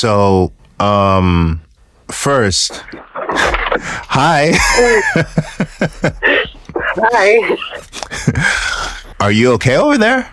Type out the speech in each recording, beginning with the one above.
So, um, first, hi. Hi. Are you okay over there?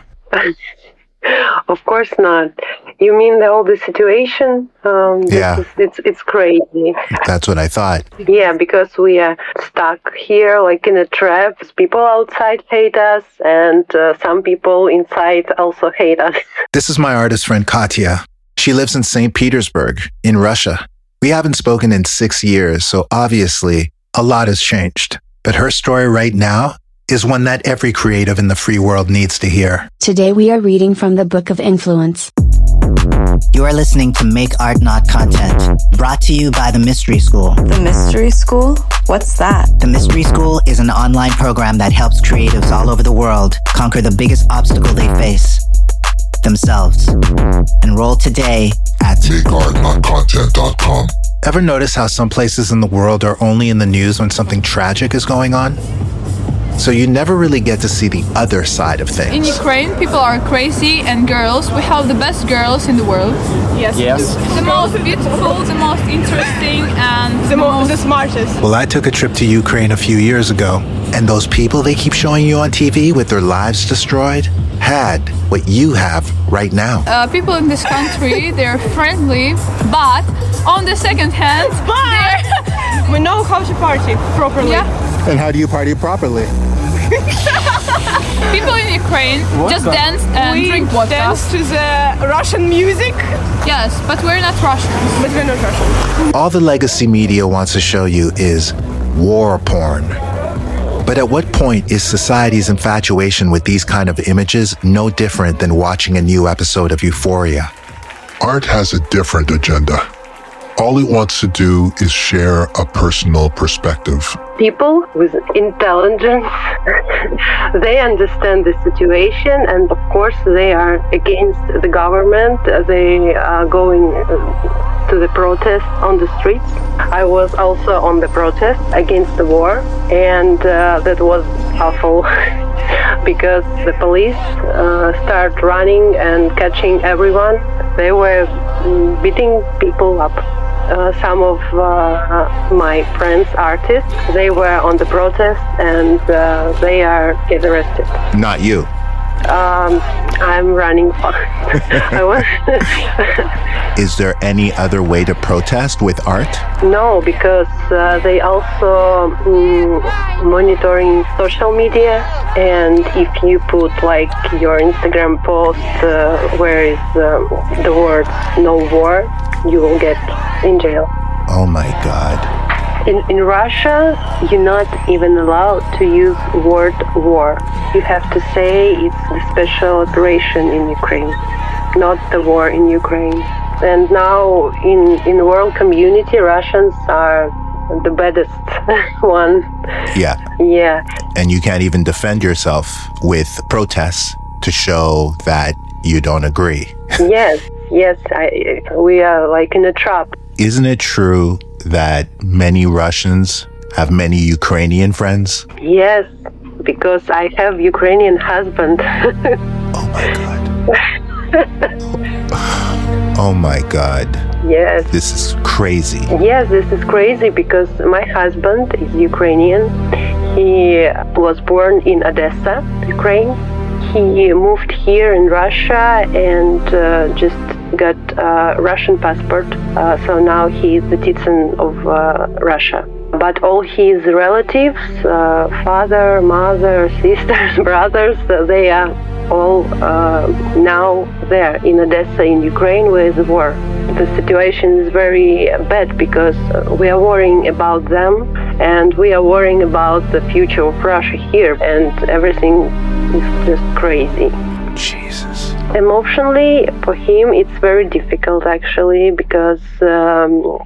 Of course not. You mean the whole the situation? Um, Yeah. is- it's it's crazy. That's what I thought. Yeah, because we are stuck here like in a trap. People outside hate us, and uh, some people inside also hate us. This is my artist friend Katia. She lives in St. Petersburg, in Russia. We haven't spoken in six years, so obviously a lot has changed. But her story right now is one that every creative in the free world needs to hear. Today we are reading from the Book of Influence. You are listening to Make Art Not Content, brought to you by the Mystery School. The Mystery School? What's that? The Mystery School is an online program that helps creatives all over the world conquer the biggest obstacle they face themselves. Enroll today at MakeArtNotContent.com. Ever notice how some places in the world are only in the news when something tragic is going on? So you never really get to see the other side of things. In. Ukraine, people are crazy, and girls, we have the best girls in the world. Yes. Yes. The most beautiful, the most interesting, and The, mo- the smartest. Well, I took a trip to Ukraine a few years ago, and those people they keep showing you on TV with their lives destroyed had what you have right now. uh, people in this country, they're friendly, but on the second hand, But we know how to party properly. yeah, And how do you party properly? people in Ukraine just dance and we drink vodka. dance to the Russian music, Yes, but we're not Russians. but we're not Russian. All the legacy media wants to show you is war porn. But at what point is society's infatuation with these kind of images no different than watching a new episode of Euphoria? Art has a different agenda. All it wants to do is share a personal perspective. People with intelligence, they understand the situation, and of course they are against the government. They are going uh, to the protest on the streets. I was also on the protest against the war, and uh, that was awful because the police uh, start running and catching everyone. They were mm, beating people up. Uh, some of uh, my friends, artists, they were on the protest and uh, they are get arrested. Not you. Um, I'm running was Is there any other way to protest with art? no, because uh, they also mm, monitoring social media, and if you put like your Instagram post uh, where is um, the word "no war," you will get in jail. Oh my God. In, in Russia, you're not even allowed to use word war. You have to say it's the special operation in Ukraine, not the war in Ukraine. And now in in the world community, Russians are the baddest one. Yeah. Yeah, And you can't even defend yourself with protests to show that you don't agree. yes, yes. I, we are like in a trap. Isn't it true that many Russians have many Ukrainian friends? Yes, because I have Ukrainian husband. Oh my God. Oh my God. yes. This is crazy. Yes, this is crazy because my husband is Ukrainian. He was born in Odessa, Ukraine. He moved here in Russia and uh, just got a Russian passport. Uh, so now he is the citizen of uh, Russia. But all his relatives, uh, father, mother, sisters, brothers, they are all uh, now there in Odessa, in Ukraine, with the war. The situation is very bad because we are worrying about them and we are worrying about the future of Russia here, and everything is just crazy. Jesus. Emotionally, for him, it's very difficult actually because. Um,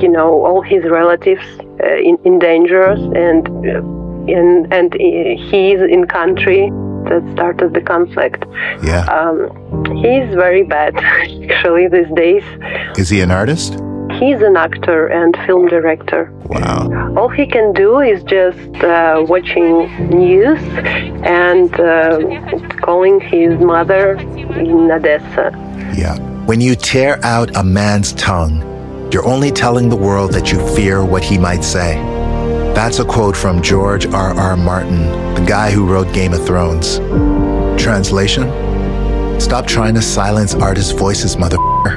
you know, all his relatives uh, in, in dangers, and uh, and and he is in country that started the conflict. Yeah. Um, he's very bad actually these days. Is he an artist? He's an actor and film director. Wow. All he can do is just uh, watching news and uh, calling his mother in Odessa. Yeah. When you tear out a man's tongue, you're only telling the world that you fear what he might say. That's a quote from George R. R. Martin, the guy who wrote Game of Thrones. Translation? Stop trying to silence artists' voices, mother.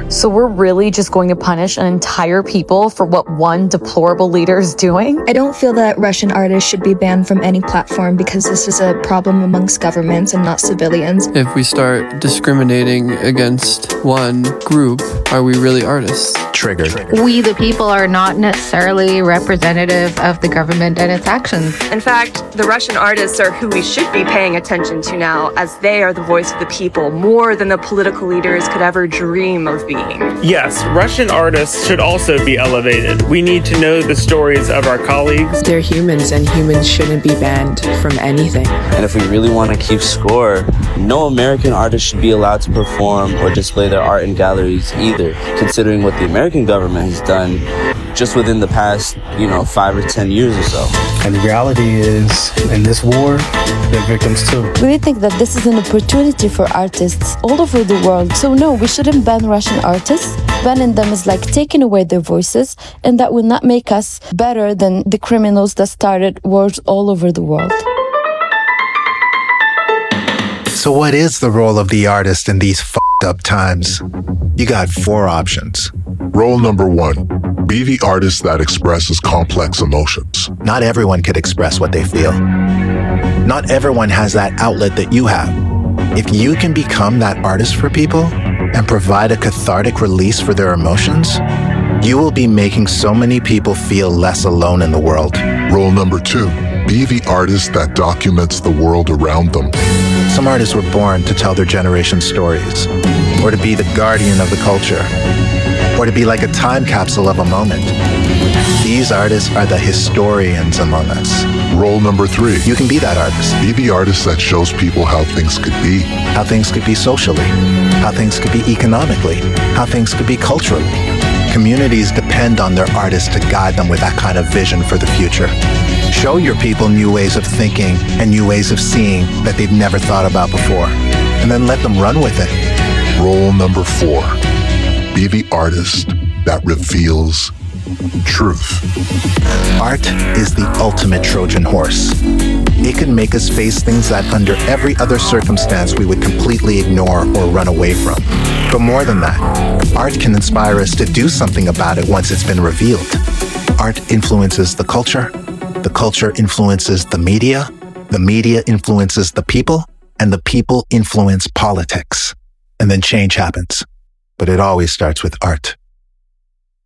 So we're really just going to punish an entire people for what one deplorable leader is doing? I don't feel that Russian artists should be banned from any platform because this is a problem amongst governments and not civilians. If we start discriminating against one group, are we really artists? Triggered. We, the people, are not necessarily representative of the government and its actions. In fact, the Russian artists are who we should be paying attention to now, as they are the voice of the people more than the political leaders could ever dream of being. Yes, Russian artists should also be elevated. We need to know the stories of our colleagues. They're humans, and humans shouldn't be banned from anything. And if we really want to keep score, no American artist should be allowed to perform or display their art in galleries either, considering what the American government has done just within the past, you know, five or ten years or so. And the reality is, in this war, they're victims too. We think that this is an opportunity for artists all over the world. So no, we shouldn't ban Russian artists. Banning them is like taking away their voices, and that will not make us better than the criminals that started wars all over the world. So, what is the role of the artist in these fucked up times? You got four options. Role number one be the artist that expresses complex emotions. Not everyone could express what they feel. Not everyone has that outlet that you have. If you can become that artist for people and provide a cathartic release for their emotions, you will be making so many people feel less alone in the world. Rule number two be the artist that documents the world around them. Some artists were born to tell their generation's stories, or to be the guardian of the culture, or to be like a time capsule of a moment. These artists are the historians among us. Role number three. You can be that artist. Be the artist that shows people how things could be. How things could be socially, how things could be economically, how things could be culturally. Communities depend on their artists to guide them with that kind of vision for the future. Show your people new ways of thinking and new ways of seeing that they've never thought about before, and then let them run with it. Role number four be the artist that reveals truth. Art is the ultimate Trojan horse. It can make us face things that, under every other circumstance, we would completely ignore or run away from. But more than that, art can inspire us to do something about it once it's been revealed. Art influences the culture, the culture influences the media, the media influences the people, and the people influence politics. And then change happens. But it always starts with art.